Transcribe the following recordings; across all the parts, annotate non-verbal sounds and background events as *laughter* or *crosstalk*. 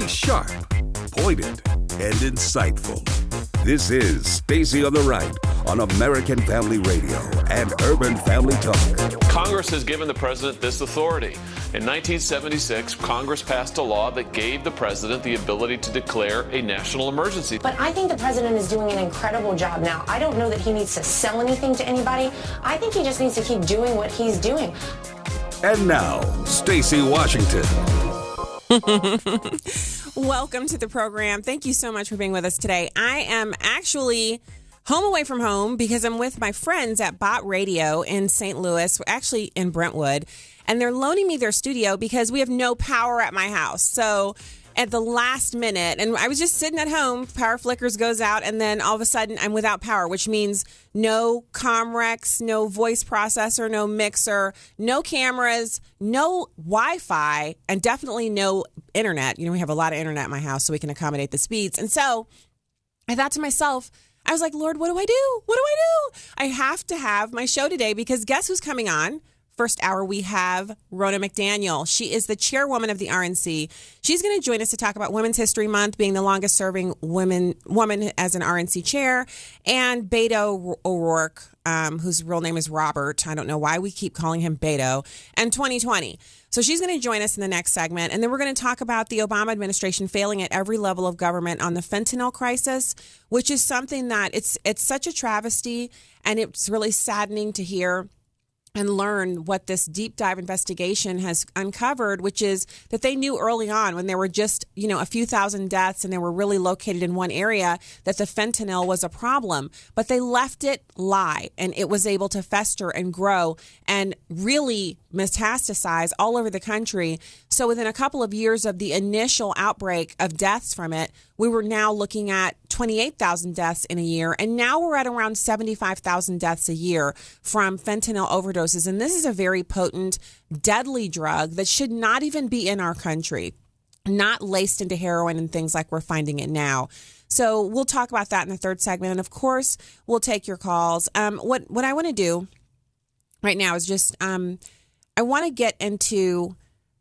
She's sharp, pointed, and insightful. This is Stacy on the Right on American Family Radio and Urban Family Talk. Congress has given the president this authority. In 1976, Congress passed a law that gave the president the ability to declare a national emergency. But I think the president is doing an incredible job now. I don't know that he needs to sell anything to anybody. I think he just needs to keep doing what he's doing. And now, Stacy Washington. *laughs* Welcome to the program. Thank you so much for being with us today. I am actually home away from home because I'm with my friends at Bott Radio in St. Louis, actually in Brentwood, and they're loaning me their studio because we have no power at my house. So at the last minute, and I was just sitting at home, power flickers goes out, and then all of a sudden I'm without power, which means no Comrex, no voice processor, no mixer, no cameras, no Wi Fi, and definitely no internet. You know, we have a lot of internet in my house, so we can accommodate the speeds. And so I thought to myself, I was like, Lord, what do I do? What do I do? I have to have my show today because guess who's coming on? First hour, we have Ronna McDaniel. She is the chairwoman of the RNC. She's going to join us to talk about Women's History Month, being the longest serving women woman as an RNC chair, and Beto O'Rourke, um, whose real name is Robert. I don't know why we keep calling him Beto, and 2020. So she's going to join us in the next segment. And then we're going to talk about the Obama administration failing at every level of government on the fentanyl crisis, which is something that it's it's such a travesty and it's really saddening to hear and learn what this deep dive investigation has uncovered, which is that they knew early on when there were just, you know, a few thousand deaths and they were really located in one area that the fentanyl was a problem. But they left it lie and it was able to fester and grow and really metastasize all over the country. So within a couple of years of the initial outbreak of deaths from it, we were now looking at 28,000 deaths in a year. And now we're at around 75,000 deaths a year from fentanyl overdoses. And this is a very potent, deadly drug that should not even be in our country, not laced into heroin and things like we're finding it now. So we'll talk about that in the third segment. And of course, we'll take your calls. Um, what, what I want to do right now is just, um, I want to get into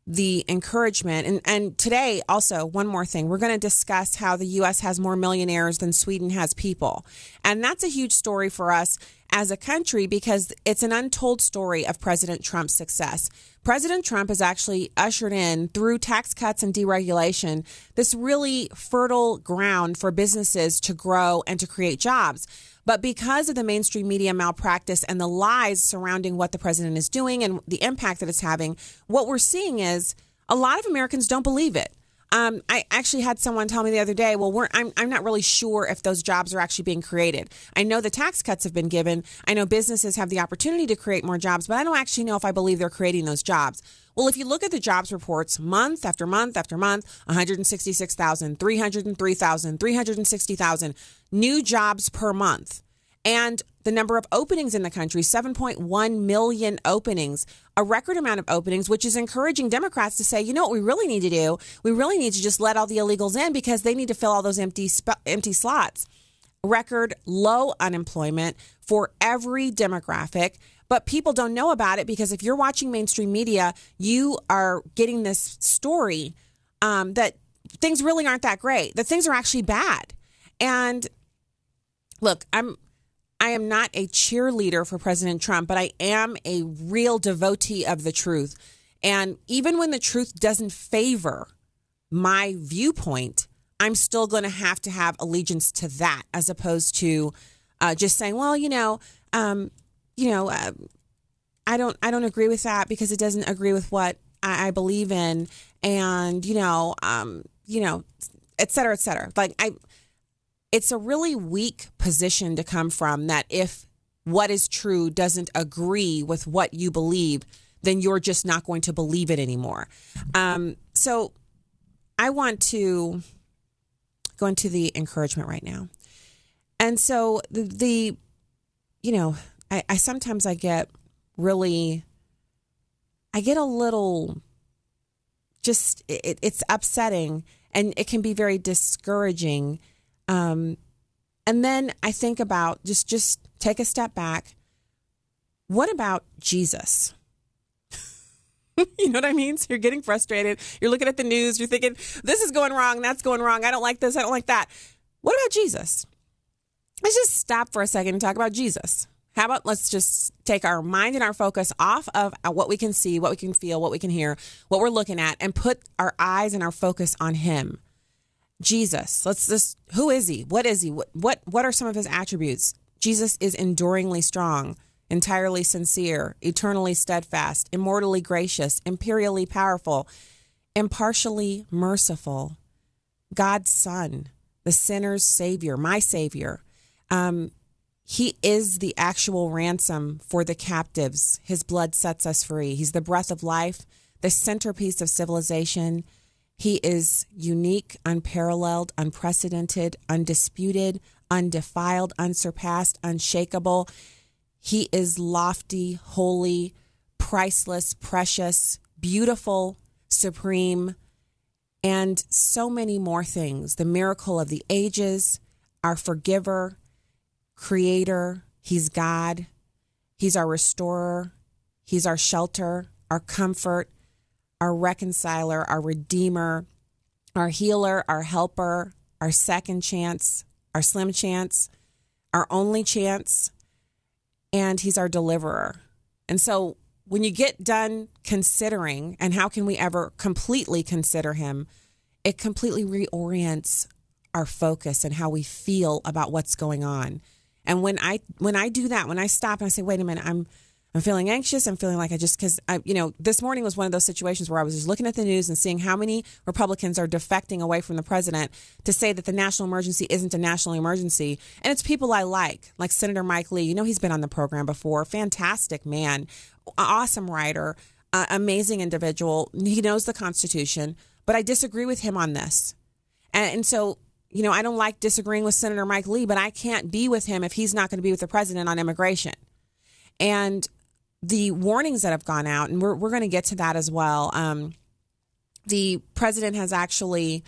the encouragement. And, and today, also, one more thing. We're going to discuss how the U.S. has more millionaires than Sweden has people. And that's a huge story for us as a country because it's an untold story of President Trump's success. President Trump has actually ushered in, through tax cuts and deregulation, this really fertile ground for businesses to grow and to create jobs. But because of the mainstream media malpractice and the lies surrounding what the president is doing and the impact that it's having, what we're seeing is a lot of Americans don't believe it. Um, I actually had someone tell me the other day, well, I'm, I'm not really sure if those jobs are actually being created. I know the tax cuts have been given. I know businesses have the opportunity to create more jobs, but I don't actually know if I believe they're creating those jobs. Well, if you look at the jobs reports month after month after month, 166,000, 303,000, 360,000 new jobs per month. And the number of openings in the country 7.1 million openings, a record amount of openings, which is encouraging Democrats to say, you know what we really need to do? We really need to just let all the illegals in because they need to fill all those empty, sp- empty slots. Record low unemployment for every demographic but people don't know about it because if you're watching mainstream media, you are getting this story um, that things really aren't that great, that things are actually bad. And look, I'm I am not a cheerleader for President Trump, but I am a real devotee of the truth. And even when the truth doesn't favor my viewpoint, I'm still going to have to have allegiance to that as opposed to uh, just saying, well, you know, um, you know, uh, I don't, I don't agree with that because it doesn't agree with what I, I believe in, and you know, um, you know, et cetera, et cetera. Like I, it's a really weak position to come from that if what is true doesn't agree with what you believe, then you're just not going to believe it anymore. Um, so I want to go into the encouragement right now. And so the, the you know, I, I sometimes I get really, I get a little just, it, it's upsetting and it can be very discouraging um, and then I think about just just take a step back. What about Jesus? *laughs* you know what I mean? So you're getting frustrated. You're looking at the news. You're thinking, this is going wrong. That's going wrong. I don't like this. I don't like that. What about Jesus? Let's just stop for a second and talk about Jesus. How about let's just take our mind and our focus off of what we can see, what we can feel, what we can hear, what we're looking at, and put our eyes and our focus on Him. Jesus. Let's just who is he? What is he? What what what are some of his attributes? Jesus is enduringly strong, entirely sincere, eternally steadfast, immortally gracious, imperially powerful, impartially merciful, God's son, the sinner's savior, my savior. Um, he is the actual ransom for the captives. His blood sets us free. He's the breath of life, the centerpiece of civilization. He is unique, unparalleled, unprecedented, undisputed, undefiled, unsurpassed, unshakable. He is lofty, holy, priceless, precious, beautiful, supreme, and so many more things. The miracle of the ages, our forgiver, creator. He's God. He's our restorer. He's our shelter, our comfort, our reconciler, our redeemer, our healer, our helper, our second chance, our slim chance, our only chance, and he's our deliverer. And so when you get done considering, and how can we ever completely consider him, it completely reorients our focus and how we feel about what's going on. And when I when I do that, when I stop and I say, "Wait a minute, I'm I'm feeling anxious. I'm feeling like I just because I, you know, this morning was one of those situations where I was just looking at the news and seeing how many Republicans are defecting away from the president to say that the national emergency isn't a national emergency, and it's people I like, like Senator Mike Lee. You know, he's been on the program before. Fantastic man, awesome writer, uh, amazing individual. He knows the Constitution, but I disagree with him on this, and, and so you know, I don't like disagreeing with Senator Mike Lee, but I can't be with him if he's not going to be with the president on immigration. And the warnings that have gone out, and we're, we're going to get to that as well. Um, the president has actually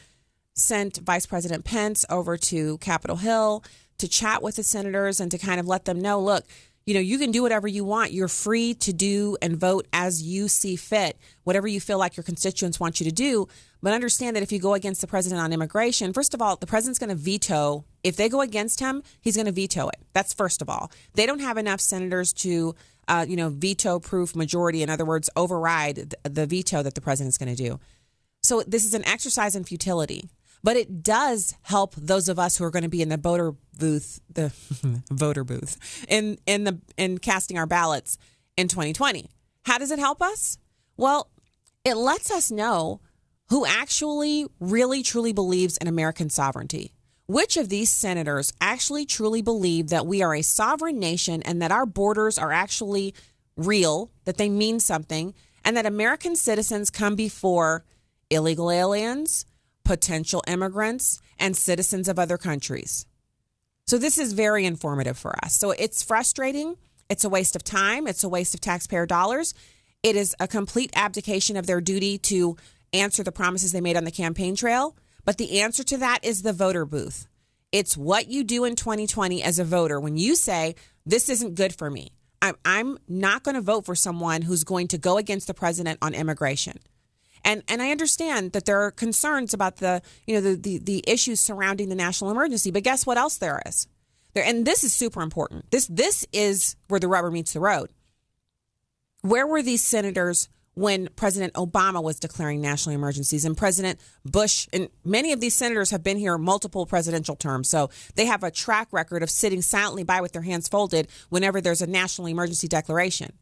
sent Vice President Pence over to Capitol Hill to chat with the senators and to kind of let them know look, you know, you can do whatever you want. You're free to do and vote as you see fit, whatever you feel like your constituents want you to do. But understand that if you go against the president on immigration, first of all, the president's going to veto. If they go against him, he's going to veto it. That's first of all. They don't have enough senators to, uh, you know, veto proof majority. In other words, override the, veto that the president's going to do. So this is an exercise in futility but it does help those of us who are going to be in the voter booth, the *laughs* voter booth, in in the in casting our ballots in 2020. How does it help us? Well, it lets us know who actually really truly believes in American sovereignty. Which of these senators actually truly believe that we are a sovereign nation and that our borders are actually real, that they mean something, and that American citizens come before illegal aliens, potential immigrants, and citizens of other countries? So, this is very informative for us. So, it's frustrating. It's a waste of time. It's a waste of taxpayer dollars. It is a complete abdication of their duty to answer the promises they made on the campaign trail. But the answer to that is the voter booth. It's what you do in 2020 as a voter when you say, This isn't good for me. I'm, I'm not going to vote for someone who's going to go against the president on immigration. And and I understand that there are concerns about the you know the, the, the issues surrounding the national emergency, but guess what else there is? There and this is super important. This this is where the rubber meets the road. Where were these senators when President Obama was declaring national emergencies and President Bush and many of these senators have been here multiple presidential terms. So they have a track record of sitting silently by with their hands folded whenever there's a national emergency declaration.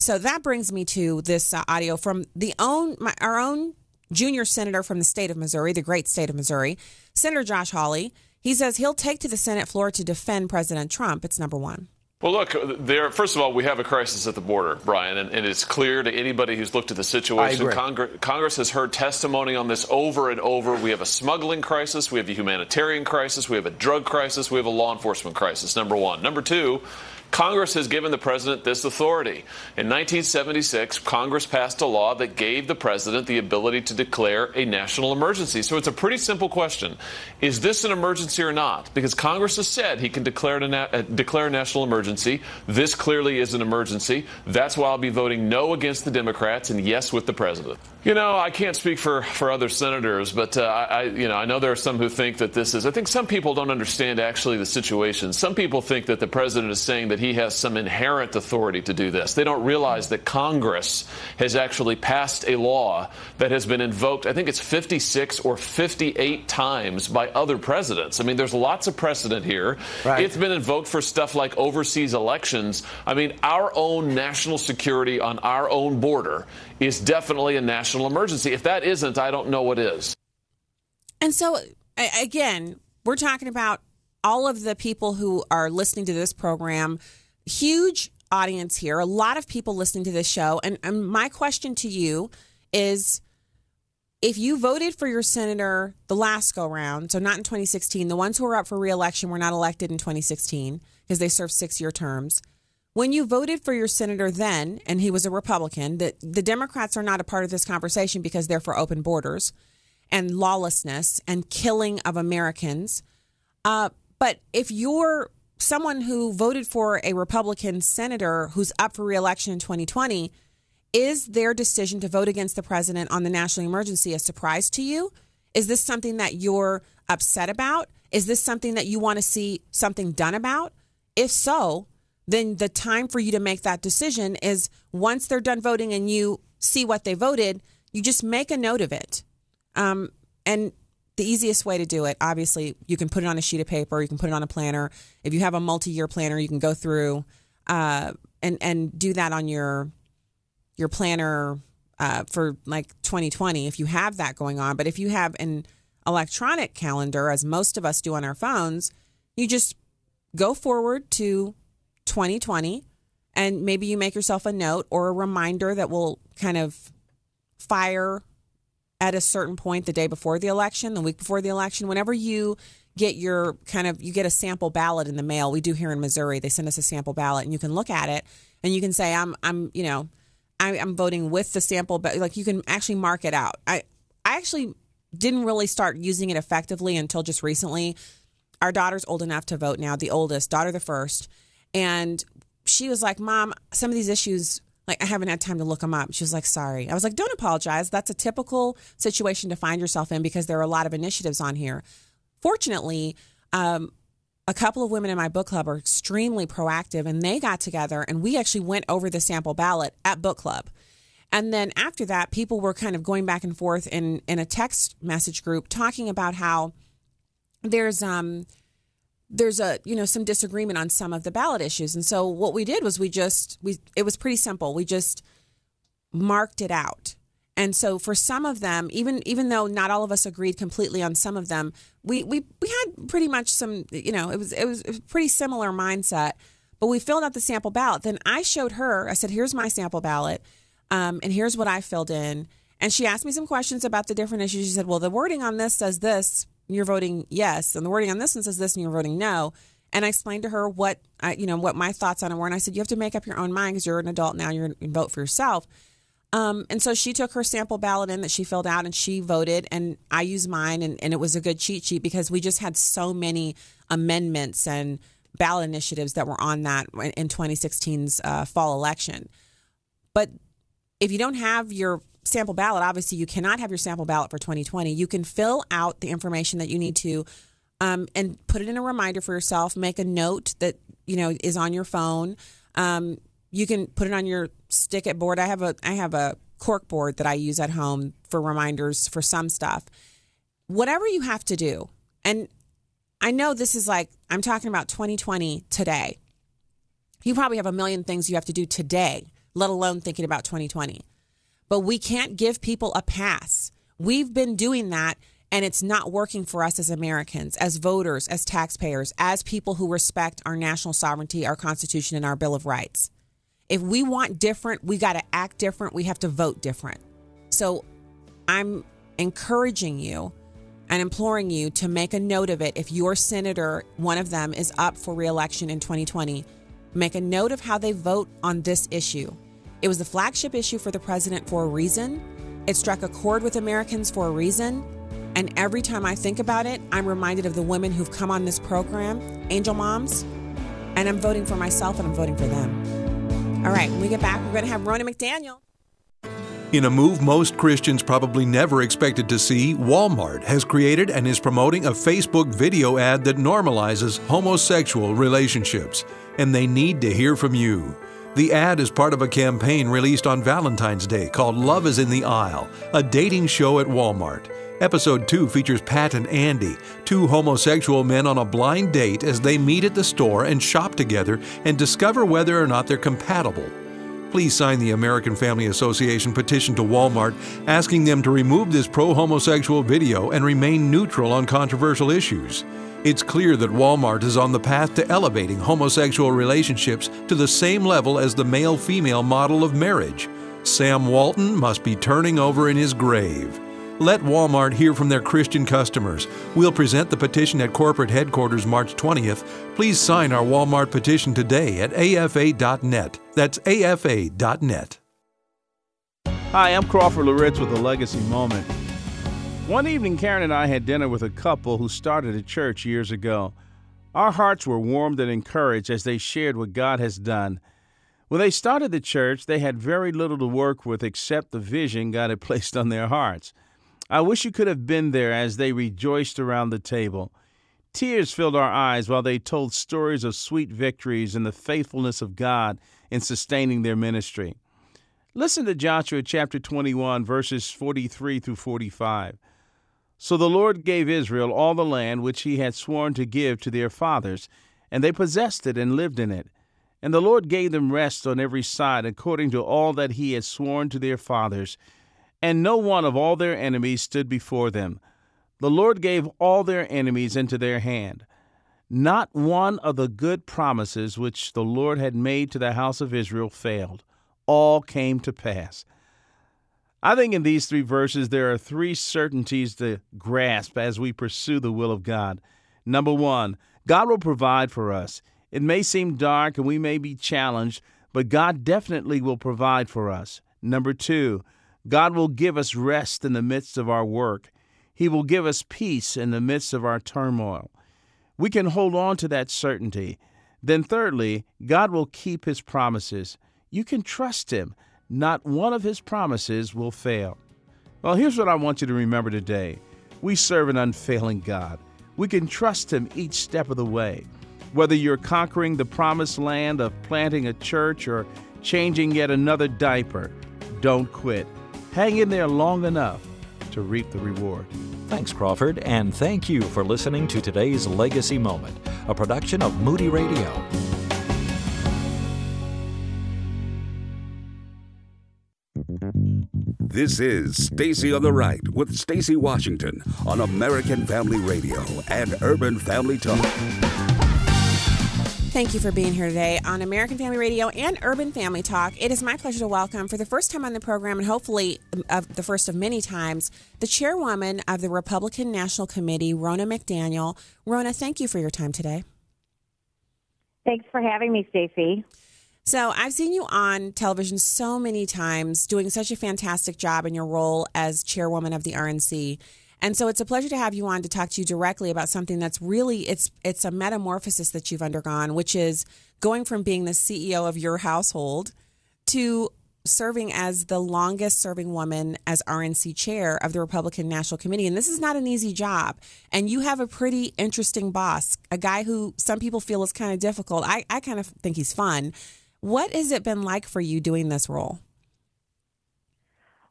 So that brings me to this uh, audio from the own my, our own junior senator from the state of Missouri, the great state of Missouri, Senator Josh Hawley. He says he'll take to the Senate floor to defend President Trump. It's number one. Well, look, there. First of all, we have a crisis at the border, Brian, and, and it's clear to anybody who's looked at the situation. Congress, Congress has heard testimony on this over and over. We have a smuggling crisis, we have a humanitarian crisis, we have a drug crisis, we have a law enforcement crisis. Number one. Number two, Congress has given the president this authority. In 1976, Congress passed a law that gave the president the ability to declare a national emergency. So it's a pretty simple question. Is this an emergency or not? Because Congress has said he can declare a, na- uh, declare a national emergency. This clearly is an emergency. That's why I'll be voting no against the Democrats and yes with the president. You know, I can't speak for, for other senators, but uh, I, you know, I know there are some who think that this is. I think some people don't understand actually the situation. Some people think that the president is saying that he has some inherent authority to do this. They don't realize that Congress has actually passed a law that has been invoked. I think it's 56 or 58 times by other presidents. I mean, there's lots of precedent here. Right. It's been invoked for stuff like overseas elections. I mean, our own national security on our own border is definitely a national emergency. If that isn't, I don't know what is. And so, again, we're talking about all of the people who are listening to this program. Huge audience here, a lot of people listening to this show. And, and my question to you is if you voted for your senator the last go round, so not in 2016, the ones who were up for reelection were not elected in 2016 because they served six year terms. When you voted for your senator then, and he was a Republican, the, the Democrats are not a part of this conversation because they're for open borders and lawlessness and killing of Americans. Uh, but if you're someone who voted for a Republican senator who's up for reelection in 2020, is their decision to vote against the president on the national emergency a surprise to you? Is this something that you're upset about? Is this something that you want to see something done about? If so, then the time for you to make that decision is once they're done voting and you see what they voted, you just make a note of it. Um, and the easiest way to do it, obviously, you can put it on a sheet of paper, you can put it on a planner. If you have a multi-year planner, you can go through uh, and and do that on your your planner uh, for like 2020 if you have that going on. But if you have an electronic calendar, as most of us do on our phones, you just go forward to 2020 and maybe you make yourself a note or a reminder that will kind of fire at a certain point the day before the election, the week before the election, whenever you get your kind of you get a sample ballot in the mail. We do here in Missouri. They send us a sample ballot and you can look at it and you can say I'm I'm, you know, I, am voting with the sample but like you can actually mark it out. I I actually didn't really start using it effectively until just recently. Our daughter's old enough to vote now, the oldest, daughter the first and she was like, Mom, some of these issues, like, I haven't had time to look them up. She was like, Sorry. I was like, Don't apologize. That's a typical situation to find yourself in because there are a lot of initiatives on here. Fortunately, um, a couple of women in my book club are extremely proactive and they got together and we actually went over the sample ballot at book club. And then after that, people were kind of going back and forth in, in a text message group talking about how there's um there's a you know some disagreement on some of the ballot issues. And so what we did was we just we it was pretty simple. We just marked it out. And so for some of them even even though not all of us agreed completely on some of them we we, we had pretty much some you know it was it was a pretty similar mindset but we filled out the sample ballot. Then i showed her i said here's my sample ballot um, and here's what i filled in. And she asked me some questions about the different issues. She said well the wording on this says this you're voting yes, and the wording on this one says this, and you're voting no. And I explained to her what I, you know, what my thoughts on it were, and I said you have to make up your own mind because you're an adult now. You're to vote for yourself. Um, and so she took her sample ballot in that she filled out and she voted, and I used mine, and, and it was a good cheat sheet because we just had so many amendments and ballot initiatives that were on that in 2016's uh, fall election. But if you don't have your sample ballot, obviously you cannot have your sample ballot for 2020. You can fill out the information that you need to um, and put it in a reminder for yourself. Make a note that you know is on your phone. Um, you can put it on your stick it board. I have a I have a cork board that I use at home for reminders for some stuff. Whatever you have to do, and I know this is like I'm talking about 2020 today. You probably have a million things you have to do today, let alone thinking about 2020 but we can't give people a pass. We've been doing that and it's not working for us as Americans, as voters, as taxpayers, as people who respect our national sovereignty, our Constitution, and our Bill of Rights. If we want different, we got to act different. We have to vote different. So I'm encouraging you and imploring you to make a note of it. If your senator, one of them, is up for reelection in 2020, make a note of how they vote on this issue. It was the flagship issue for the president for a reason. It struck a chord with Americans for a reason. And every time I think about it, I'm reminded of the women who've come on this program, Angel Moms, and I'm voting for myself and I'm voting for them. All right, when we get back, we're going to have Ronna McDaniel. In a move most Christians probably never expected to see, Walmart has created and is promoting a Facebook video ad that normalizes homosexual relationships. And they need to hear from you. The ad is part of a campaign released on Valentine's Day called Love is in the Aisle, a dating show at Walmart. Episode 2 features Pat and Andy, two homosexual men on a blind date as they meet at the store and shop together and discover whether or not they're compatible. Please sign the American Family Association petition to Walmart asking them to remove this pro homosexual video and remain neutral on controversial issues. It's clear that Walmart is on the path to elevating homosexual relationships to the same level as the male female model of marriage. Sam Walton must be turning over in his grave. Let Walmart hear from their Christian customers. We'll present the petition at corporate headquarters March 20th. Please sign our Walmart petition today at afa.net. That's afa.net. Hi, I'm Crawford Loritts with a Legacy Moment. One evening, Karen and I had dinner with a couple who started a church years ago. Our hearts were warmed and encouraged as they shared what God has done. When they started the church, they had very little to work with except the vision God had *laughs* placed on their hearts. I wish you could have been there as they rejoiced around the table. Tears filled our eyes while they told stories of sweet victories and the faithfulness of God in sustaining their ministry. Listen to Joshua chapter 21, verses 43 through 45. So the Lord gave Israel all the land which he had sworn to give to their fathers, and they possessed it and lived in it. And the Lord gave them rest on every side according to all that he had sworn to their fathers and no one of all their enemies stood before them. The Lord gave all their enemies into their hand. Not one of the good promises which the Lord had made to the house of Israel failed. All came to pass. I think in these three verses there are three certainties to grasp as we pursue the will of God. Number one, God will provide for us. It may seem dark and we may be challenged, but God definitely will provide for us. Number two, God will give us rest in the midst of our work. He will give us peace in the midst of our turmoil. We can hold on to that certainty. Then, thirdly, God will keep His promises. You can trust Him. Not one of His promises will fail. Well, here's what I want you to remember today we serve an unfailing God. We can trust Him each step of the way. Whether you're conquering the promised land of planting a church or changing yet another diaper, don't quit. Hang in there long enough to reap the reward. Thanks, Crawford, and thank you for listening to today's Legacy Moment, a production of Moody Radio. This is Stacy on the Right with Stacy Washington on American Family Radio and Urban Family Talk. Thank you for being here today on American Family Radio and Urban Family Talk. It is my pleasure to welcome, for the first time on the program, and hopefully uh, the first of many times, the chairwoman of the Republican National Committee, Ronna McDaniel. Ronna, thank you for your time today. Thanks for having me, Stacy. So, I've seen you on television so many times doing such a fantastic job in your role as chairwoman of the RNC. And so it's a pleasure to have you on to talk to you directly about something that's really it's it's a metamorphosis that you've undergone, which is going from being the CEO of your household to serving as the longest serving woman as RNC chair of the Republican National Committee. And this is not an easy job. And you have a pretty interesting boss, a guy who some people feel is kind of difficult. I, I kind of think he's fun. What has it been like for you doing this role?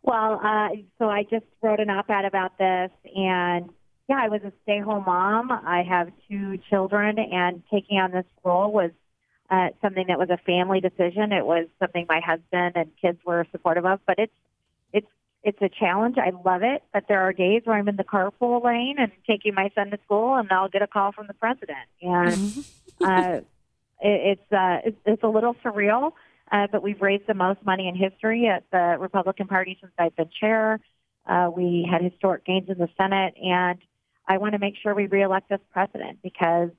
Well, uh, so I just wrote an op-ed about this, and yeah, I was a stay-home mom. I have two children, and taking on this role was uh, something that was a family decision. It was something my husband and kids were supportive of, but it's it's it's a challenge. I love it, but there are days where I'm in the carpool lane and taking my son to school, and I'll get a call from the president, and *laughs* uh, it, it's uh, it's, it's a little surreal. Uh, but we've raised the most money in history at the Republican Party since I've been chair. Uh, we had historic gains in the Senate, and I want to make sure we reelect this president because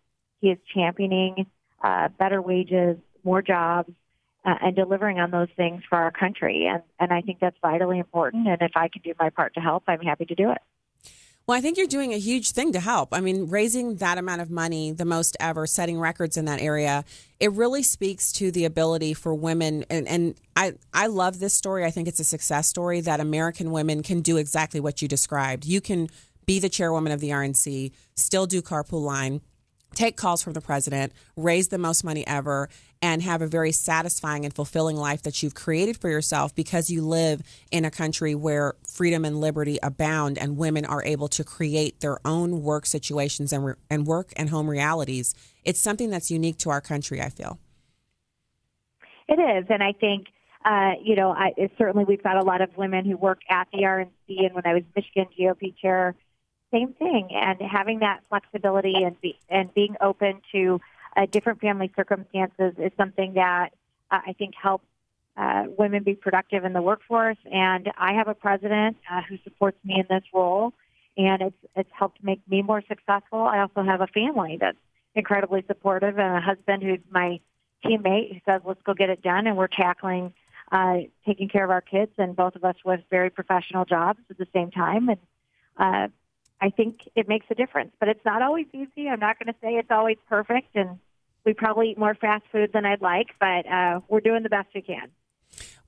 he is championing uh, better wages, more jobs, uh, and delivering on those things for our country. And, and I think that's vitally important. And if I can do my part to help, I'm happy to do it. Well, I think you're doing a huge thing to help. I mean, raising that amount of money, the most ever, setting records in that area, it really speaks to the ability for women. And, and I, I love this story. I think it's a success story that American women can do exactly what you described. You can be the chairwoman of the RNC, still do carpool line, take calls from the president, raise the most money ever, and have a very satisfying and fulfilling life that you've created for yourself because you live in a country where freedom and liberty abound and women are able to create their own work situations and, re- and work and home realities. It's something that's unique to our country, I feel. It is. And I think, uh, you know, I, certainly we've got a lot of women who work at the RNC. And when I was Michigan GOP chair, same thing. And having that flexibility and, be, and being open to uh, different family circumstances is something that uh, I think helps uh, women be productive in the workforce. And I have a president uh, who supports me in this role, and it's it's helped make me more successful. I also have a family that's incredibly supportive and a husband who's my teammate who says, "Let's go get it done," and we're tackling. Uh, taking care of our kids, and both of us with very professional jobs at the same time, and uh, I think it makes a difference. But it's not always easy. I'm not going to say it's always perfect, and we probably eat more fast food than I'd like, but uh, we're doing the best we can.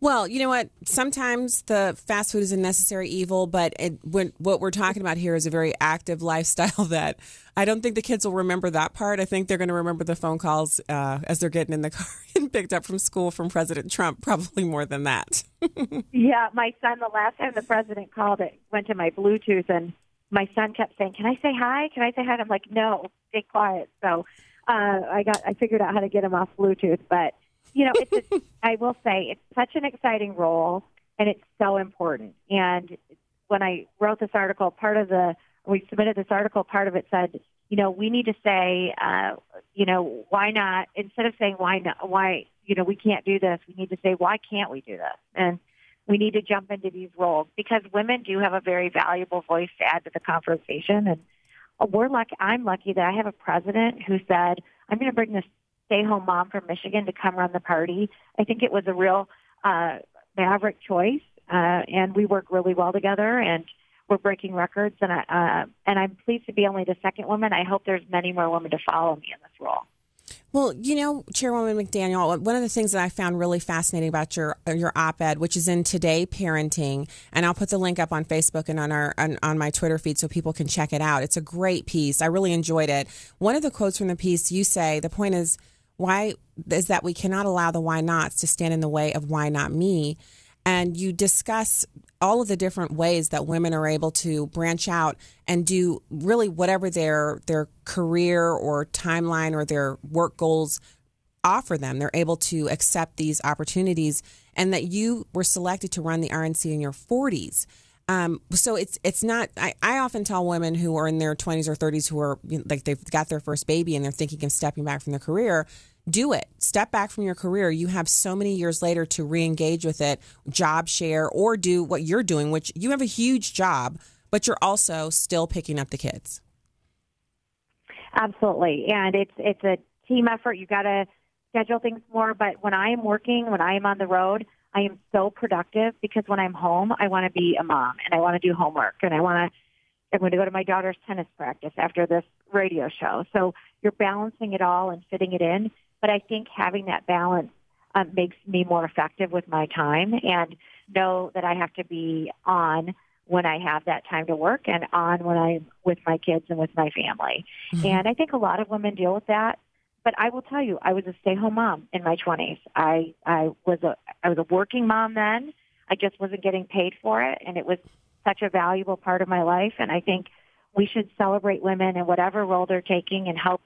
Well, you know what? Sometimes the fast food is a necessary evil, but it, when, what we're talking about here is a very active *laughs* lifestyle that I don't think the kids will remember that part. I think they're going to remember the phone calls uh, as they're getting in the *laughs* car and picked up from school from President Trump, probably more than that. *laughs* yeah, my son, the last time the president called, it went to my Bluetooth, and my son kept saying, "Can I say hi? Can I say hi?" And I'm like, "No, stay quiet." So uh, I got I figured out how to get him off Bluetooth, but you know, it's a, *laughs* I will say it's such an exciting role, and it's so important. And when I wrote this article, part of the we submitted this article, part of it said, you know, we need to say, uh, you know, why not instead of saying why not, why you know we can't do this, we need to say why can't we do this, and we need to jump into these roles because women do have a very valuable voice to add to the conversation. And uh, we're lucky, I'm lucky that I have a president who said, I'm going to bring this stay home mom from Michigan to come run the party. I think it was a real uh, maverick choice. Uh, and we work really well together and we're breaking records. And I, uh, and I'm pleased to be only the second woman. I hope there's many more women to follow me in this role. Well, you know, Chairwoman McDaniel, one of the things that I found really fascinating about your your op-ed, which is in Today Parenting, and I'll put the link up on Facebook and on our on, on my Twitter feed so people can check it out. It's a great piece. I really enjoyed it. One of the quotes from the piece, you say, the point is why is that we cannot allow the why nots to stand in the way of why not me and you discuss all of the different ways that women are able to branch out and do really whatever their their career or timeline or their work goals offer them. They're able to accept these opportunities, and that you were selected to run the RNC in your 40s. Um, so it's it's not. I, I often tell women who are in their 20s or 30s who are you know, like they've got their first baby and they're thinking of stepping back from their career do it. Step back from your career. You have so many years later to re-engage with it, job share, or do what you're doing, which you have a huge job, but you're also still picking up the kids. Absolutely, and it's it's a team effort. You've got to schedule things more. But when I am working, when I am on the road, I am so productive because when I'm home, I want to be a mom and I want to do homework and I want to. I'm going to go to my daughter's tennis practice after this radio show. So you're balancing it all and fitting it in. But I think having that balance um, makes me more effective with my time and know that I have to be on when I have that time to work and on when I'm with my kids and with my family. Mm-hmm. And I think a lot of women deal with that. But I will tell you, I was a stay-home mom in my 20s. I I was a I was a working mom then. I just wasn't getting paid for it, and it was such a valuable part of my life. And I think we should celebrate women in whatever role they're taking and help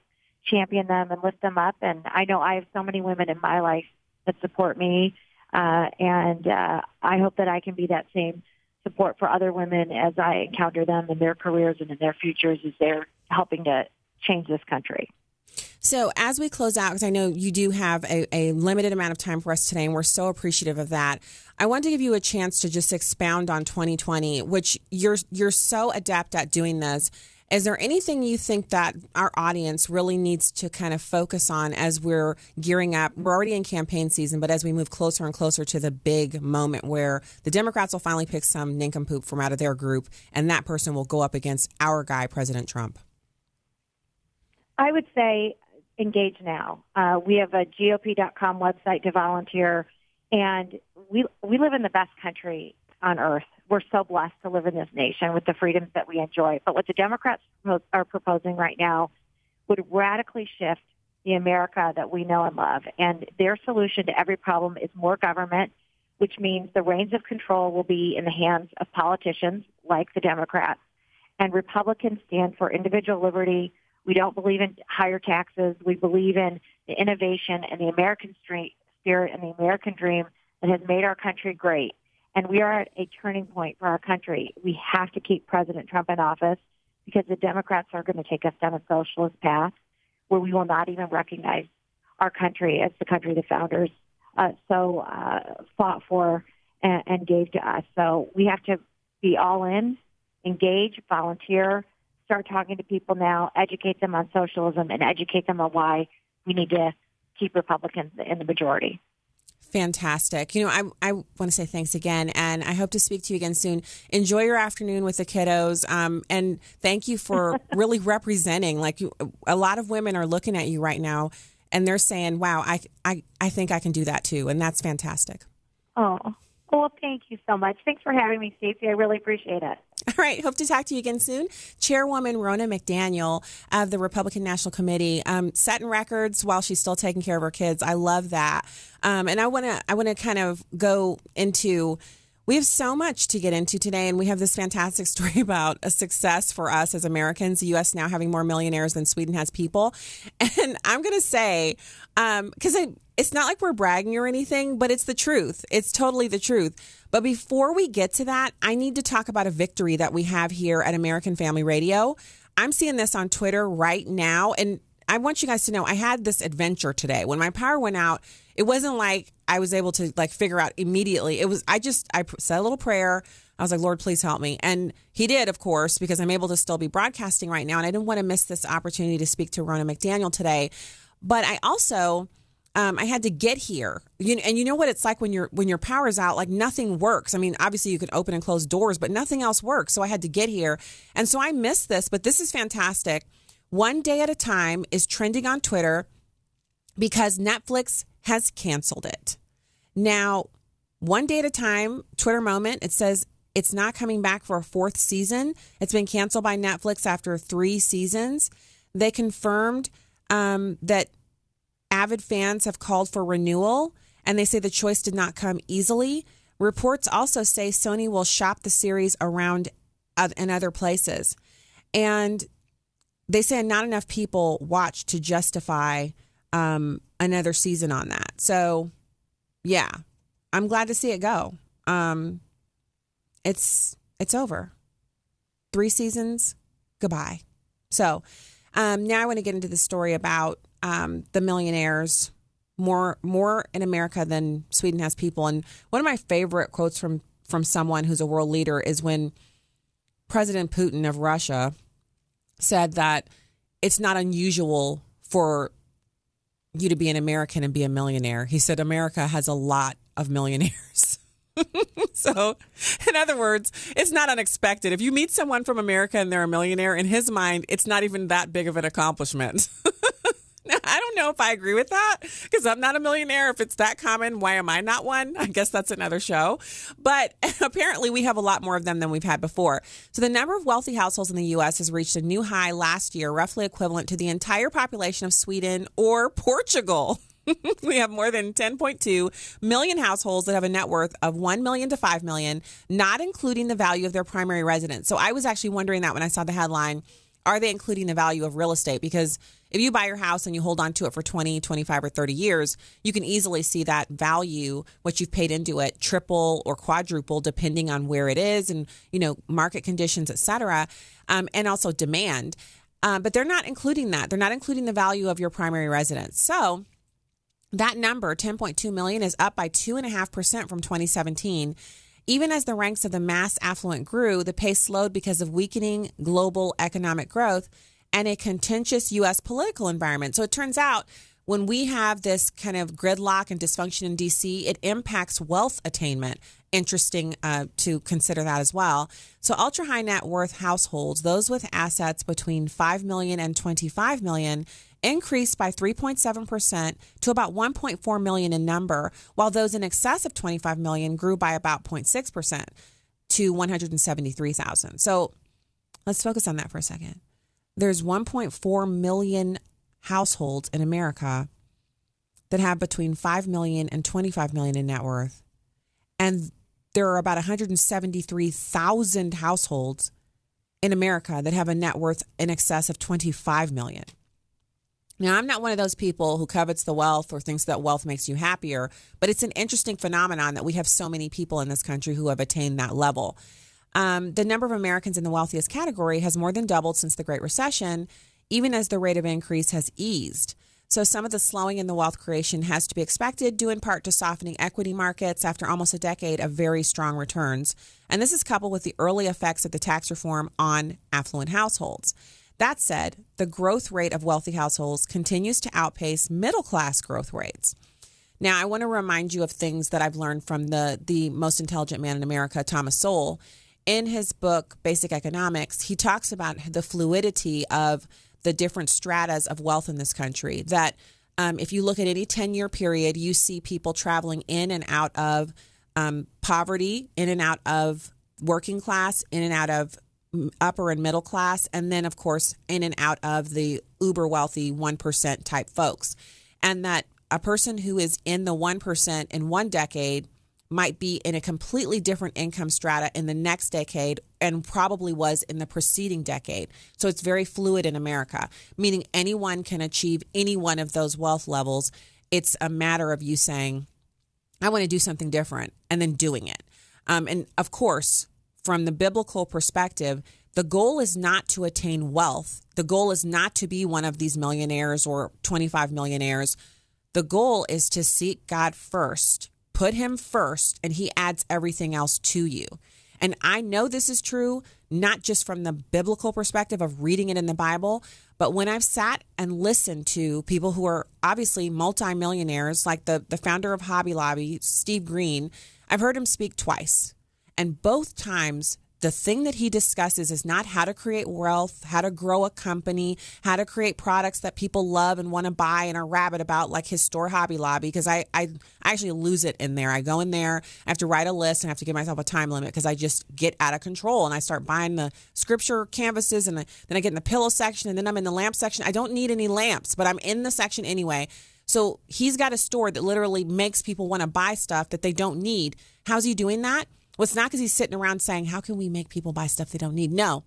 champion them and lift them up. And I know I have so many women in my life that support me, uh, and uh, I hope that I can be that same support for other women as I encounter them in their careers and in their futures as they're helping to change this country. So, as we close out, because I know you do have a, a, limited amount of time for us today, and we're so appreciative of that, I want to give you a chance to just expound on 2020, which you're you're so adept at doing this Is there anything you think that our audience really needs to kind of focus on as we're gearing up? We're already in campaign season, but as we move closer and closer to the big moment where the Democrats will finally pick some nincompoop from out of their group, and that person will go up against our guy, President Trump? I would say engage now. Uh, we have a GOP.com website to volunteer, and we we live in the best country on earth. We're so blessed to live in this nation with the freedoms that we enjoy. But what the Democrats are proposing right now would radically shift the America that we know and love. And their solution to every problem is more government, which means the reins of control will be in the hands of politicians like the Democrats. And Republicans stand for individual liberty. We don't believe in higher taxes. We believe in the innovation and the American spirit and the American dream that has made our country great. And we are at a turning point for our country. We have to keep President Trump in office because the Democrats are going to take us down a socialist path where we will not even recognize our country as the country the founders uh, so uh, fought for and, and gave to us. So we have to be all in, engage, volunteer, start talking to people now, educate them on socialism, and educate them on why we need to keep Republicans in the majority. Fantastic. You know, I, I want to say thanks again, and I hope to speak to you again soon. Enjoy your afternoon with the kiddos, um, and thank you for *laughs* really representing. Like, you, a lot of women are looking at you right now, and they're saying, "Wow, I, I, I think I can do that too," and that's fantastic. Oh, well, thank you so much. Thanks for having me, Stacy. I really appreciate it. All right. Hope to talk to you again soon. Chairwoman Ronna McDaniel of the Republican National Committee, um, setting records while she's still taking care of her kids. I love that. Um, and I want to I want to kind of go into we have so much to get into today, and we have this fantastic *laughs* story about a success for us as Americans, the U.S. now having more millionaires than Sweden has people. *laughs* And I'm going to say, because um, it's not like we're bragging or anything, but it's the truth. It's totally the truth. But before we get to that, I need to talk about a victory that we have here at American Family Radio. I'm seeing this on Twitter right now, and I want you guys to know I had this adventure today. When my power went out, it wasn't like I was able to like figure out immediately. It was I just I said a little prayer. I was like, Lord, please help me. And he did, of course, because I'm able to still be broadcasting right now. And I didn't want to miss this opportunity to speak to Ronna McDaniel today. But I also um, I had to get here. You, and you know what it's like when your when your power's out, like nothing works. I mean, obviously you can open and close doors, but nothing else works. So I had to get here. And so I missed this, but this is fantastic. One day at a time is trending on Twitter because Netflix has canceled it. Now, one day at a time, Twitter moment, it says it's not coming back for a fourth season. It's been canceled by Netflix after three seasons. They confirmed um, that avid fans have called for renewal, and they say the choice did not come easily. Reports also say Sony will shop the series around in other places. And they say not enough people watch to justify um, another season on that. So, yeah, I'm glad to see it go. Um, it's it's over. Three seasons, goodbye. So um, now I want to get into the story about um, the millionaires more more in America than Sweden has people. And one of my favorite quotes from from someone who's a world leader is when President Putin of Russia said that it's not unusual for you to be an American and be a millionaire. He said America has a lot of millionaires. *laughs* so, in other words, it's not unexpected. If you meet someone from America and they're a millionaire, in his mind, it's not even that big of an accomplishment. *laughs* *laughs* I don't know if I agree with that because I'm not a millionaire. If it's that common, why am I not one? I guess that's another show. But *laughs* apparently, we have a lot more of them than we've had before. So, the number of wealthy households in the U.S. has reached a new high last year, roughly equivalent to the entire population of Sweden or Portugal. *laughs* we have more than 10.2 million households that have a net worth of 1 million to 5 million, not including the value of their primary residence. So I was actually wondering that when I saw the headline are they including the value of real estate? Because if you buy your house and you hold on to it for 20, 25, or 30 years, you can easily see that value, what you've paid into it, triple or quadruple depending on where it is and, you know, market conditions, et cetera, um, and also demand. Um, but they're not including that. They're not including the value of your primary residence. So that number, 10.2 million, is up by 2.5% from 2017 Even as the ranks of the mass affluent grew, the pace slowed because of weakening global economic growth and a contentious U.S. political environment. So it turns out when we have this kind of gridlock and dysfunction in DC, it impacts wealth attainment. Interesting uh, to consider that as well. So, ultra high net worth households, those with assets between 5 million and 25 million, increased by 3.7% to about 1.4 million in number, while those in excess of 25 million grew by about 0.6% to 173,000. So, let's focus on that for a second. There's 1.4 million households in America that have between 5 million and 25 million in net worth. And there are about 173,000 households in America that have a net worth in excess of 25 million. Now, I'm not one of those people who covets the wealth or thinks that wealth makes you happier, but it's an interesting phenomenon that we have so many people in this country who have attained that level. Um, the number of Americans in the wealthiest category has more than doubled since the Great Recession, even as the rate of increase has eased. So, some of the slowing in the wealth creation has to be expected, due in part to softening equity markets after almost a decade of very strong returns. And this is coupled with the early effects of the tax reform on affluent households. That said, the growth rate of wealthy households continues to outpace middle class growth rates. Now, I want to remind you of things that I've learned from the, the most intelligent man in America, Thomas Sowell. In his book, Basic Economics, he talks about the fluidity of the different stratas of wealth in this country. That um, if you look at any 10 year period, you see people traveling in and out of um, poverty, in and out of working class, in and out of upper and middle class, and then, of course, in and out of the uber wealthy 1% type folks. And that a person who is in the 1% in one decade might be in a completely different income strata in the next decade and probably was in the preceding decade. So it's very fluid in America, meaning anyone can achieve any one of those wealth levels. It's a matter of you saying, I want to do something different and then doing it. Um, and of course, from the biblical perspective, the goal is not to attain wealth. The goal is not to be one of these millionaires or 25 millionaires. The goal is to seek God first Put him first, and he adds everything else to you. And I know this is true, not just from the biblical perspective of reading it in the Bible, but when I've sat and listened to people who are obviously multimillionaires, like the, the founder of Hobby Lobby, Steve Green, I've heard him speak twice. And both times, the thing that he discusses is not how to create wealth, how to grow a company, how to create products that people love and want to buy and are rabid about, like his store Hobby Lobby. Because I, I, I actually lose it in there. I go in there, I have to write a list and I have to give myself a time limit because I just get out of control and I start buying the scripture canvases and then I get in the pillow section and then I'm in the lamp section. I don't need any lamps, but I'm in the section anyway. So he's got a store that literally makes people want to buy stuff that they don't need. How's he doing that? Well, it's not because he's sitting around saying, How can we make people buy stuff they don't need? No,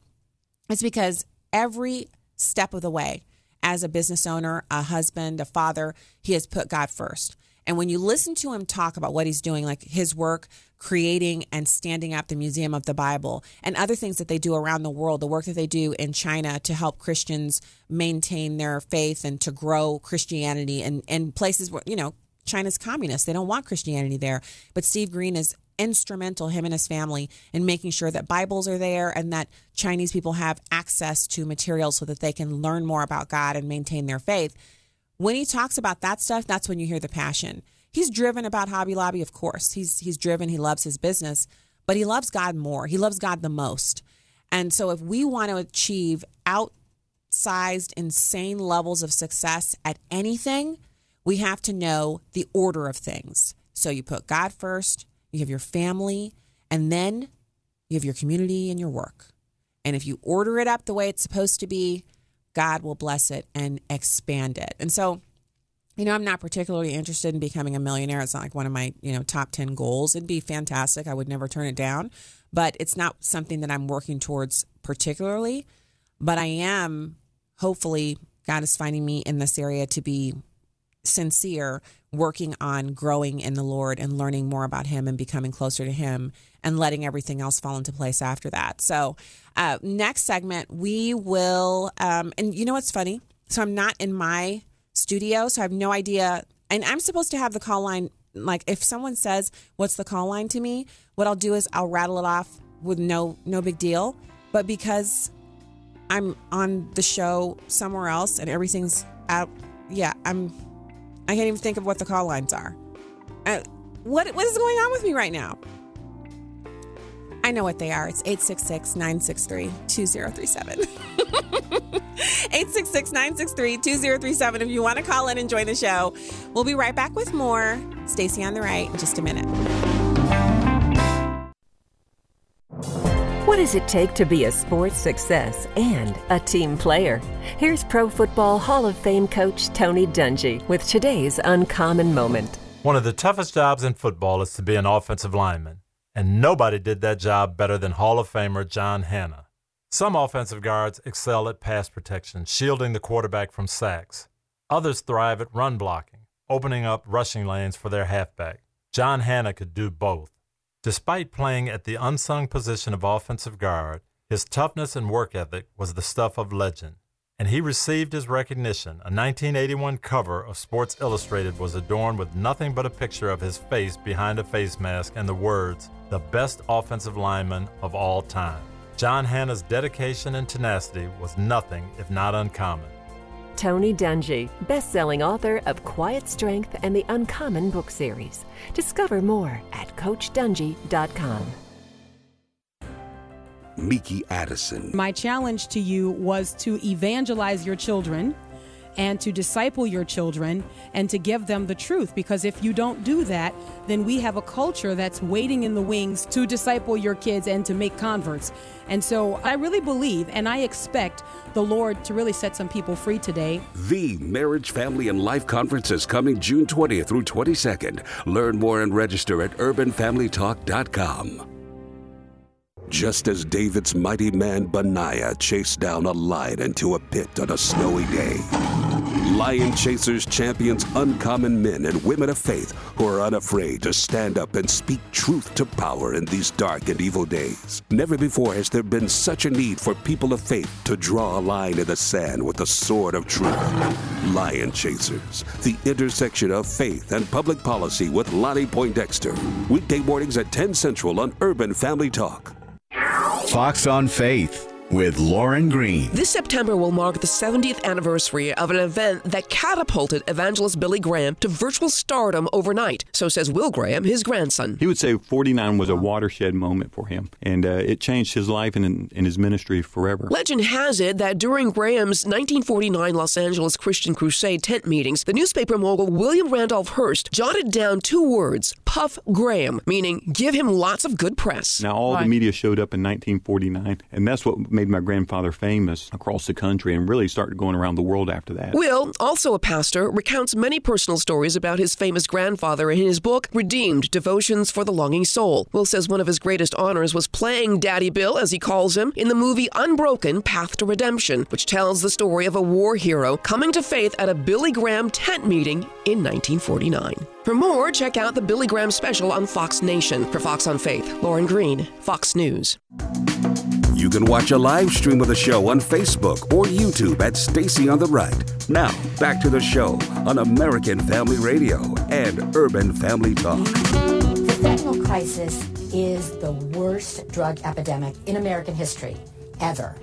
it's because every step of the way, as a business owner, a husband, a father, he has put God first. And when you listen to him talk about what he's doing, like his work creating and standing up the Museum of the Bible and other things that they do around the world, the work that they do in China to help Christians maintain their faith and to grow Christianity in, in places where, you know, China's communist. They don't want Christianity there. But Steve Green is instrumental, him and his family, in making sure that Bibles are there and that Chinese people have access to materials so that they can learn more about God and maintain their faith. When he talks about that stuff, that's when you hear the passion. He's driven about Hobby Lobby, of course. He's he's driven, he loves his business, but he loves God more. He loves God the most. And so if we want to achieve outsized, insane levels of success at anything, we have to know the order of things. So you put God first, you have your family, and then you have your community and your work. And if you order it up the way it's supposed to be, God will bless it and expand it. And so, you know, I'm not particularly interested in becoming a millionaire. It's not like one of my, you know, top 10 goals. It'd be fantastic. I would never turn it down, but it's not something that I'm working towards particularly. But I am hopefully God is finding me in this area to be sincere working on growing in the Lord and learning more about Him and becoming closer to Him and letting everything else fall into place after that. So, uh, next segment, we will, um, and you know what's funny? So, I'm not in my studio, so I have no idea. And I'm supposed to have the call line like if someone says, "What's the call line?" to me, what I'll do is I'll rattle it off with no no big deal. But because I'm on the show somewhere else and everything's out, yeah, I'm. I can't even think of what the call lines are. Uh, what what is going on with me right now? I know what they are. It's 866 963 2037. *laughs* 866 963 2037 if you want to call in and join the show. We'll be right back with more. Stacy on the right in just a minute. What does it take to be a sports success and a team player? Here's Pro Football Hall of Fame coach Tony Dungy with today's uncommon moment. One of the toughest jobs in football is to be an offensive lineman, and nobody did that job better than Hall of Famer John Hannah. Some offensive guards excel at pass protection, shielding the quarterback from sacks. Others thrive at run blocking, opening up rushing lanes for their halfback. John Hannah could do both. Despite playing at the unsung position of offensive guard, his toughness and work ethic was the stuff of legend. And he received his recognition. A 1981 cover of Sports Illustrated was adorned with nothing but a picture of his face behind a face mask and the words, the best offensive lineman of all time. John Hannah's dedication and tenacity was nothing if not uncommon. Tony Dungy, best-selling author of Quiet Strength and the Uncommon book series. Discover more at coachdungy.com. Miki Addison. My challenge to you was to evangelize your children and to disciple your children and to give them the truth. Because if you don't do that, then we have a culture that's waiting in the wings to disciple your kids and to make converts. And so I really believe and I expect the Lord to really set some people free today. The Marriage, Family, and Life Conference is coming June 20th through 22nd. Learn more and register at urbanfamilytalk.com. Just as David's mighty man Benaiah chased down a lion into a pit on a snowy day, Lion Chasers champions uncommon men and women of faith who are unafraid to stand up and speak truth to power in these dark and evil days. Never before has there been such a need for people of faith to draw a line in the sand with the sword of truth. Lion Chasers, the intersection of faith and public policy with Lonnie Poindexter. Weekday mornings at 10 Central on Urban Family Talk. Fox on Faith with Lauren Green. This September will mark the 70th anniversary of an event that catapulted evangelist Billy Graham to virtual stardom overnight. So says Will Graham, his grandson. He would say 49 was a watershed moment for him, and uh, it changed his life and, and his ministry forever. Legend has it that during Graham's 1949 Los Angeles Christian Crusade tent meetings, the newspaper mogul William Randolph Hearst jotted down two words, Puff Graham, meaning give him lots of good press. Now, all Right. the media showed up in 1949, and that's what made my grandfather famous across the country and really started going around the world after that. Will, also a pastor, recounts many personal stories about his famous grandfather in his book, Redeemed Devotions for the Longing Soul. Will says one of his greatest honors was playing Daddy Bill, as he calls him, in the movie Unbroken Path to Redemption, which tells the story of a war hero coming to faith at a Billy Graham tent meeting in 1949. For more, check out the Billy Graham special on Fox Nation. For Fox on Faith, Lauren Green, Fox News. You can watch a live stream of the show on Facebook or YouTube at Stacy on the Right. Now, back to the show on American Family Radio and Urban Family Talk. The fentanyl crisis is the worst drug epidemic in American history ever.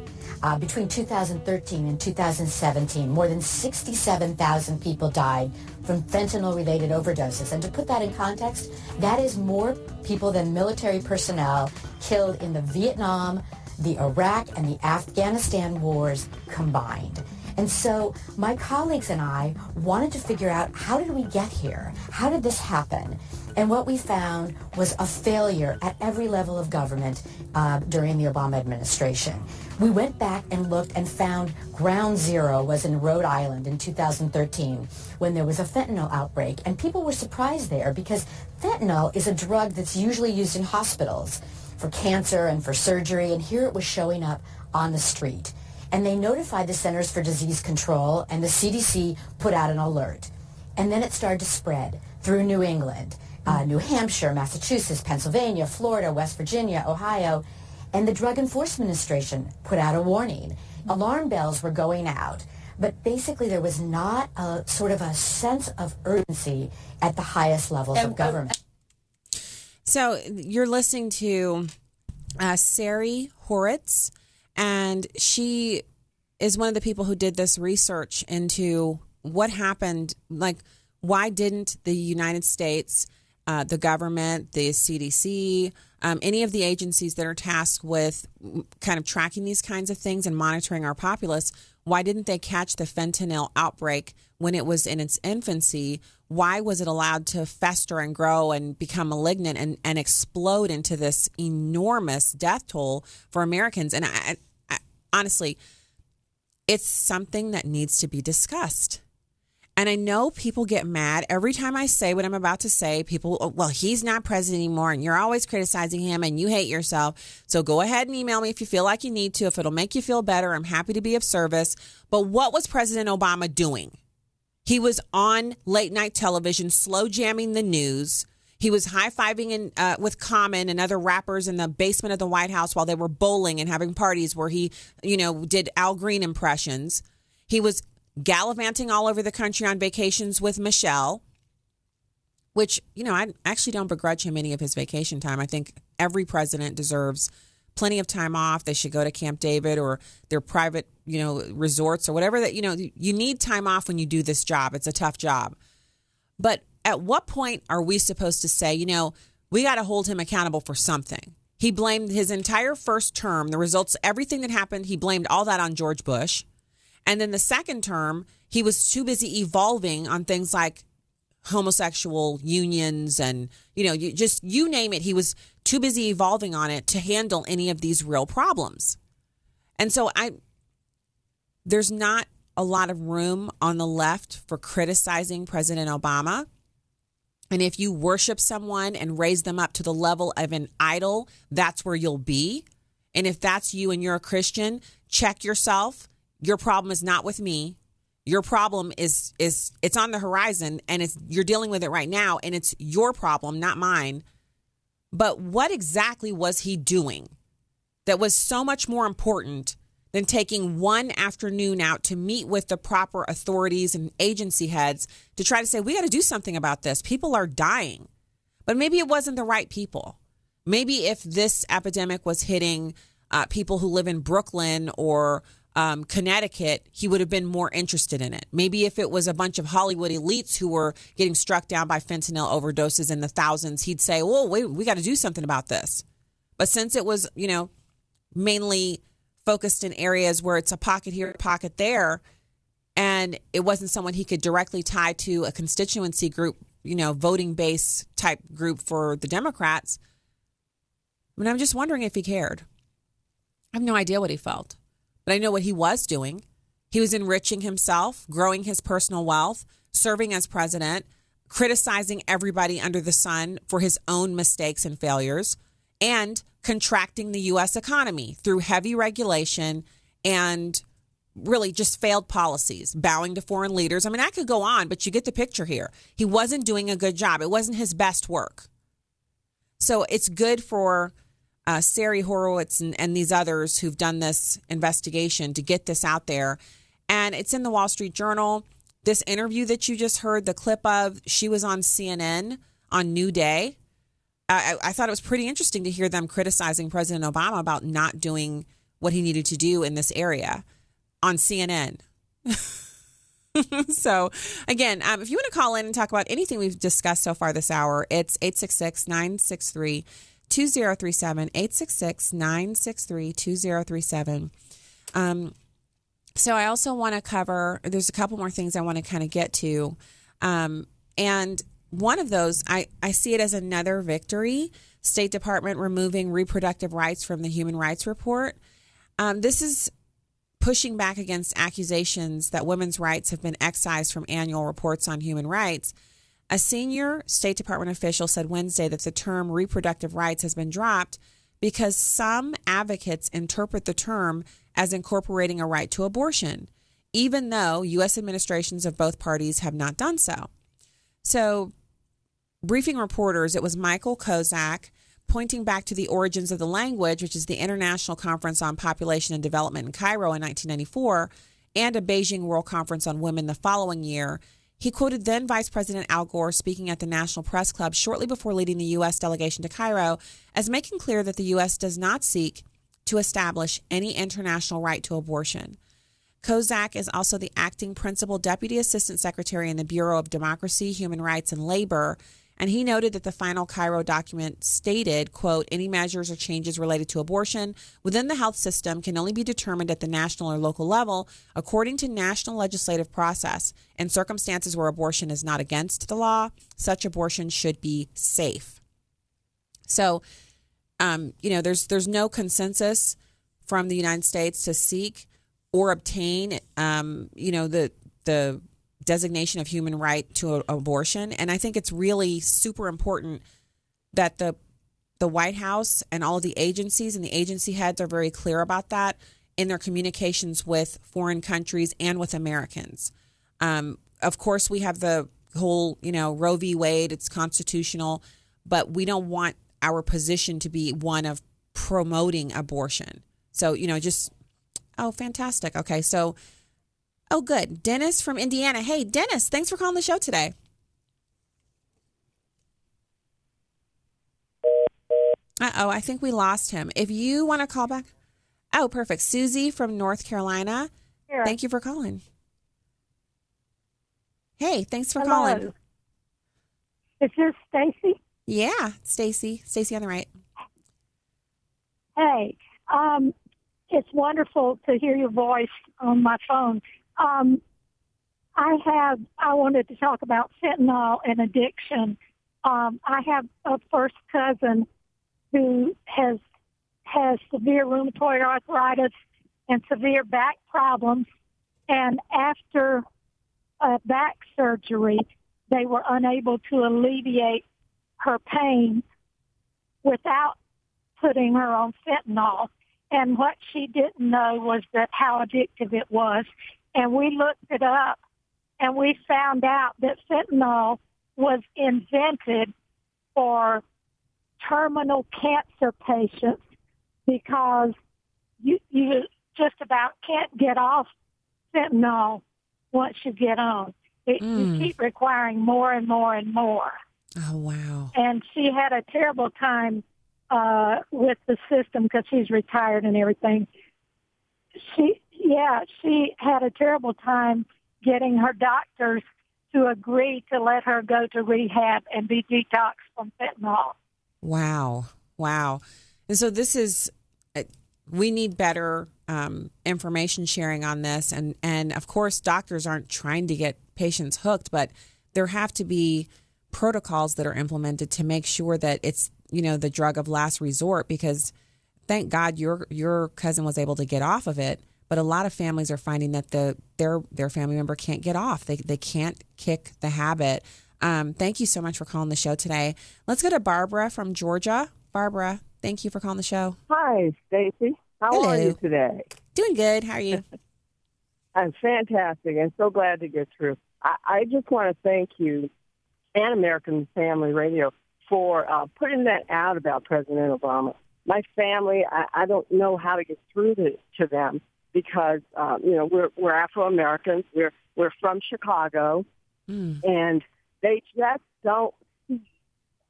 Uh, between 2013 and 2017, more than 67,000 people died from fentanyl-related overdoses. And to put that in context, that is more people than military personnel killed in the Vietnam, the Iraq, and the Afghanistan wars combined. And so my colleagues and I wanted to figure out how did we get here? How did this happen? And what we found was a failure at every level of government uh, during the Obama administration. We went back and looked and found ground zero was in Rhode Island in 2013 when there was a fentanyl outbreak. And people were surprised there because fentanyl is a drug that's usually used in hospitals for cancer and for surgery. And here it was showing up on the street. And they notified the Centers for Disease Control and the CDC put out an alert. And then it started to spread through New England, uh, New Hampshire, Massachusetts, Pennsylvania, Florida, West Virginia, Ohio. And the Drug Enforcement Administration put out a warning. Alarm bells were going out But basically, there was not a sort of a sense of urgency at the highest levels of government. So you're listening to uh, Sari Horwitz, and she is one of the people who did this research into what happened. Like, why didn't the United States, uh, the government, the CDC, um, any of the agencies that are tasked with kind of tracking these kinds of things and monitoring our populace, why didn't they catch the fentanyl outbreak when it was in its infancy? Why was it allowed to fester and grow and become malignant and, and explode into this enormous death toll for Americans? And I, I, honestly, it's something that needs to be discussed. And I know people get mad every time I say what I'm about to say. People, oh, well, he's not president anymore, and you're always criticizing him and you hate yourself. So go ahead and email me if you feel like you need to. If it'll make you feel better, I'm happy to be of service. But what was President Obama doing? He was on late night television, slow jamming the news. He was high fiving uh, with Common and other rappers in the basement of the White House while they were bowling and having parties where he, you know, did Al Green impressions. He was gallivanting all over the country on vacations with Michelle, which, you know, I actually don't begrudge him any of his vacation time. I think every president deserves plenty of time off. They should go to Camp David or their private, you know, resorts or whatever that, you know, you need time off when you do this job. It's a tough job. But at what point are we supposed to say, you know, we got to hold him accountable for something? He blamed his entire first term, the results, everything that happened, he blamed all that on George Bush. And then the second term, he was too busy evolving on things like homosexual unions and, you know, you just you name it. He was too busy evolving on it to handle any of these real problems. And so I, there's not a lot of room on the left for criticizing President Obama. And if you worship someone and raise them up to the level of an idol, that's where you'll be. And if that's you and you're a Christian, check yourself your problem is not with me. Your problem is is it's on the horizon and it's you're dealing with it right now and it's your problem not mine. But what exactly was he doing that was so much more important than taking one afternoon out to meet with the proper authorities and agency heads to try to say we got to do something about this. People are dying. But maybe it wasn't the right people. Maybe if this epidemic was hitting uh, people who live in brooklyn or um, Connecticut, he would have been more interested in it. Maybe if it was a bunch of Hollywood elites who were getting struck down by fentanyl overdoses in the thousands, he'd say, "Well, wait, we got to do something about this." But since it was, you know, mainly focused in areas where it's a pocket here, a pocket there, and it wasn't someone he could directly tie to a constituency group, you know, voting base type group for the Democrats. I mean, I'm just wondering if he cared. I have no idea what he felt. But I know what he was doing. He was enriching himself, growing his personal wealth, serving as president, criticizing everybody under the sun for his own mistakes and failures, and contracting the U.S. economy through heavy regulation and really just failed policies, bowing to foreign leaders. I mean, I could go on, but you get the picture here. He wasn't doing a good job, it wasn't his best work. So it's good for uh, Sari Horowitz and, and these others who've done this investigation to get this out there. And it's in the Wall Street Journal. This interview that you just heard the clip of, she was on CNN on New Day. I, I thought it was pretty interesting to hear them criticizing President Obama about not doing what he needed to do in this area on CNN. *laughs* so, again, um, if you want to call in and talk about anything we've discussed so far this hour, it's 866 963 2037 866 963 2037. Um, so I also want to cover, there's a couple more things I want to kind of get to. Um, and one of those, I, I see it as another victory. State Department removing reproductive rights from the Human Rights Report. Um, this is pushing back against accusations that women's rights have been excised from annual reports on human rights. A senior State Department official said Wednesday that the term reproductive rights has been dropped because some advocates interpret the term as incorporating a right to abortion, even though U.S. administrations of both parties have not done so. So, briefing reporters, it was Michael Kozak pointing back to the origins of the language, which is the International Conference on Population and Development in Cairo in 1994, and a Beijing World Conference on Women the following year. He quoted then Vice President Al Gore speaking at the National Press Club shortly before leading the U.S. delegation to Cairo as making clear that the U.S. does not seek to establish any international right to abortion. Kozak is also the acting principal deputy assistant secretary in the Bureau of Democracy, Human Rights, and Labor. And he noted that the final Cairo document stated, quote, any measures or changes related to abortion within the health system can only be determined at the national or local level according to national legislative process. In circumstances where abortion is not against the law, such abortion should be safe. So, um, you know, there's there's no consensus from the United States to seek or obtain, um, you know, the the designation of human right to abortion. And I think it's really super important that the the White House and all the agencies and the agency heads are very clear about that in their communications with foreign countries and with Americans. Um, of course, we have the whole, you know, Roe v. Wade, it's constitutional, but we don't want our position to be one of promoting abortion. So, you know, just Oh, fantastic. Okay. So, oh, good. Dennis from Indiana. Hey, Dennis, thanks for calling the show today. Uh oh, I think we lost him. If you want to call back, oh, perfect. Susie from North Carolina. Here. Thank you for calling. Hey, thanks for Hello. calling. Is this Stacy? Yeah, Stacy. Stacy on the right. Hey, um, it's wonderful to hear your voice on my phone. Um, I have. I wanted to talk about fentanyl and addiction. Um, I have a first cousin who has has severe rheumatoid arthritis and severe back problems, and after a back surgery, they were unable to alleviate her pain without putting her on fentanyl. And what she didn't know was that how addictive it was. And we looked it up and we found out that fentanyl was invented for terminal cancer patients because you, you just about can't get off fentanyl once you get on. It, Mm. You keep requiring more and more and more Oh, wow. and she had a terrible time uh, with the system because she's retired and everything. She, yeah, she had a terrible time getting her doctors to agree to let her go to rehab and be detoxed from fentanyl. Wow. Wow. And so this is, uh, we need better um, information sharing on this. And, and of course, doctors aren't trying to get patients hooked, but there have to be protocols that are implemented to make sure that it's, you know, the drug of last resort because thank God your, your cousin was able to get off of it. But a lot of families are finding that the their their family member can't get off. They they can't kick the habit. Um, thank you so much for calling the show today. Let's go to Barbara from Georgia. Barbara, thank you for calling the show. Hi, Stacy. How Hello. are you today? Doing good. How are you? *laughs* I'm fantastic and so glad to get through. I, I just want to thank you and American Family Radio for uh, putting that out about President Obama. My family, I, I don't know how to get through to, to them because um, you know we're we're Afro Americans. We're we're from Chicago, and they just don't see,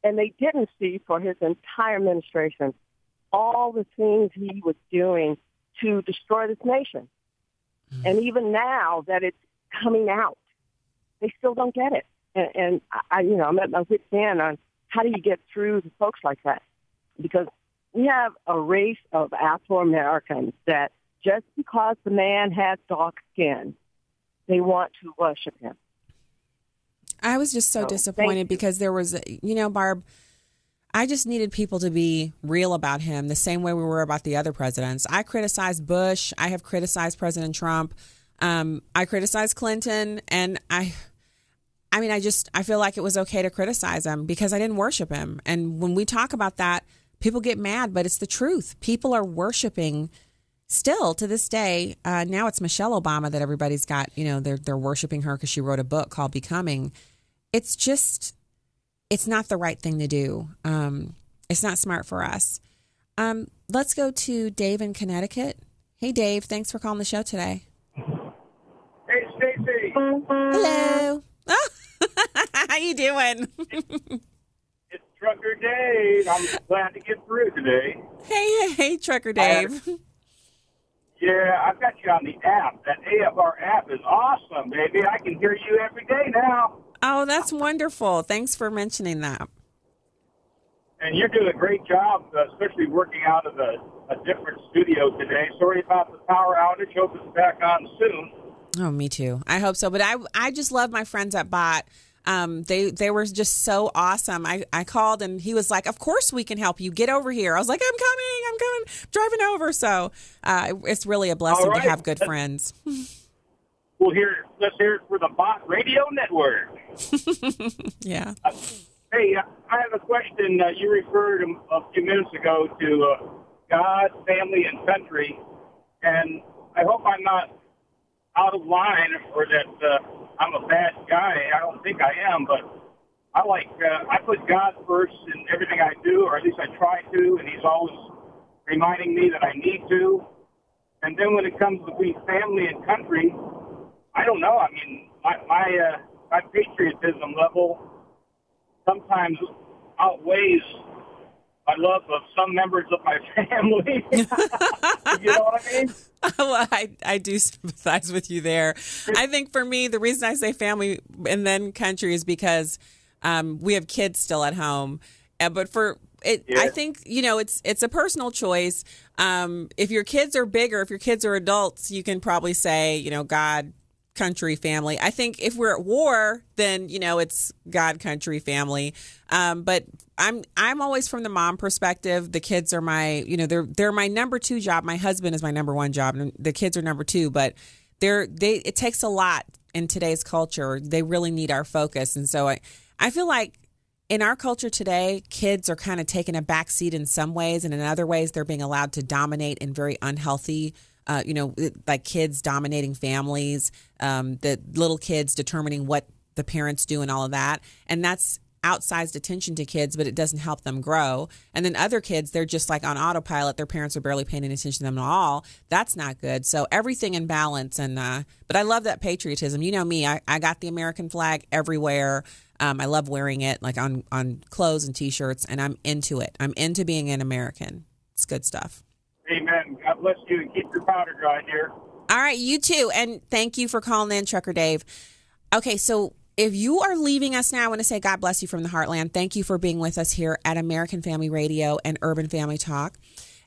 and they didn't see for his entire administration all the things he was doing to destroy this nation. And even now that it's coming out, they still don't get it. And, and I, you know, I'm at my wit's end on how do you get through to folks like that? Because we have a race of Afro Americans that just because the man has dark skin, they want to worship him. I was just so thank disappointed because there was, you know, Barb, I just needed people to be real about him the same way we were about the other presidents. I criticized Bush. I have criticized President Trump. Um, I criticized Clinton, and I, I mean, I just I feel like it was okay to criticize him because I didn't worship him. And when we talk about that, people get mad, but it's the truth. People are worshiping still to this day. Uh, now it's Michelle Obama that everybody's got. You know, they're they're worshiping her because she wrote a book called Becoming. It's just, it's not the right thing to do. Um, it's not smart for us. Um, let's go to Dave in Connecticut. Hey, Dave, thanks for calling the show today. Hey, Stacy. Hello. Oh, *laughs* how you doing? it's Trucker Dave. I'm glad to get through today. Hey, hey, hey, Trucker Dave. Yeah, I've got you on the app. That AFR app is awesome, baby. I can hear you every day now. Oh, that's wonderful. Thanks for mentioning that. And you're doing a great job, uh, especially working out of a, a different studio today. Sorry about the power outage. Hope it's back on soon. Oh, me too. I hope so. But I, I just love my friends at Bott. Um, they they were just so awesome. I, I called and he was like, "Of course we can help you. Get over here." I was like, "I'm coming. I'm coming. Driving over." So uh, it's really a blessing right. to have good friends. *laughs* We'll hear. Let's hear it for the Bott Radio Network. *laughs* yeah. Uh, hey, I have a question. Uh, you referred a few minutes ago to uh, God, family, and country, and I hope I'm not out of line or that uh, I'm a bad guy. I don't think I am, but I like uh, I put God first in everything I do, or at least I try to, and He's always reminding me that I need to. And then when it comes between family and country, I don't know. I mean, my my, uh, my patriotism level sometimes outweighs my love of some members of my *laughs* family. *laughs* you know what I mean? *laughs* well, I, I do sympathize with you there. I think for me, the reason I say family and then country is because um, we have kids still at home. Uh, but for it, yeah. I think you know it's it's a personal choice. Um, if your kids are bigger, if your kids are adults, you can probably say you know God country family. I think if we're at war, then you know it's God country family. Um, but I'm I'm always from the mom perspective. The kids are my you know they're they're my number two job. My husband is my number one job, and the kids are number two. But they're they it takes a lot in today's culture. They really need our focus, and so I I feel like. In our culture today, kids are kind of taking a back seat in some ways, and in other ways, they're being allowed to dominate in very unhealthy uh, you know, like kids dominating families, um, the little kids determining what the parents do and all of that. And that's outsized attention to kids, but it doesn't help them grow. And then other kids, they're just like on autopilot. Their parents are barely paying any attention to them at all. That's not good. So everything in balance. And, uh, but I love that patriotism. You know me, I, I got the American flag everywhere. Um, I love wearing it like on, on clothes and t-shirts and I'm into it. I'm into being an American. It's good stuff. Amen. God bless you and keep powder dry, dear. All right, you too. And thank you for calling in, Trucker Dave. Okay, so if you are leaving us now, I want to say God bless you from the heartland. Thank you for being with us here at American Family Radio and Urban Family Talk.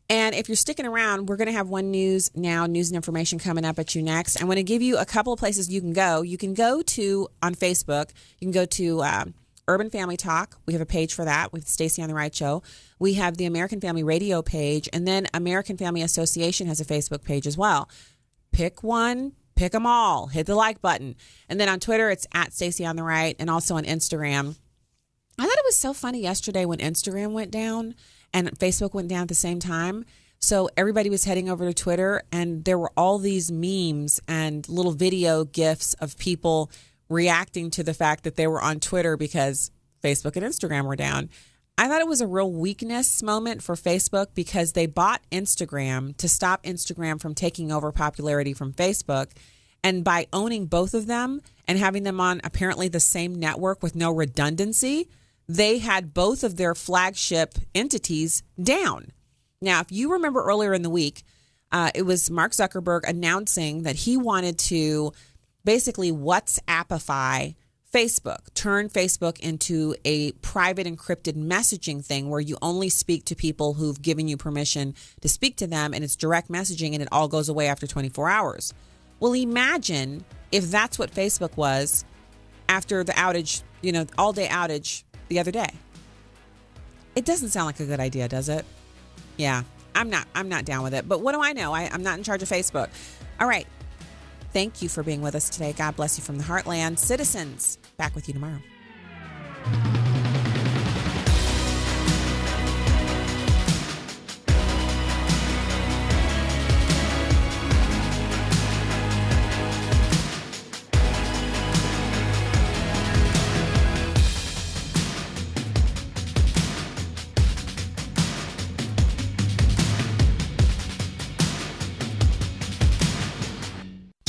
And if you're sticking around, we're going to have one news now, news and information coming up at you next. I want to give you a couple of places you can go. You can go to on Facebook. You can go to um, Urban Family Talk. We have a page for that with Stacy on the Right Show. We have the American Family Radio page, and then American Family Association has a Facebook page as well. Pick one, pick them all. Hit the like button, and then on Twitter it's at Stacy on the Right, and also on Instagram. I thought it was so funny yesterday when Instagram went down and Facebook went down at the same time. So everybody was heading over to Twitter, and there were all these memes and little video gifs of people reacting to the fact that they were on Twitter because Facebook and Instagram were down. I thought it was a real weakness moment for Facebook because they bought Instagram to stop Instagram from taking over popularity from Facebook. And by owning both of them and having them on apparently the same network with no redundancy, they had both of their flagship entities down. Now, if you remember earlier in the week, uh, it was Mark Zuckerberg announcing that he wanted to basically WhatsAppify Facebook, turn Facebook into a private encrypted messaging thing where you only speak to people who've given you permission to speak to them and it's direct messaging and it all goes away after 24 hours. Well, imagine if that's what Facebook was after the outage, you know, all day outage the other day. It doesn't sound like a good idea, does it? Yeah, I'm not I'm not down with it. But what do I know? I, I'm not in charge of Facebook. All right. Thank you for being with us today. God bless you from the heartland. Citizens, back with you tomorrow.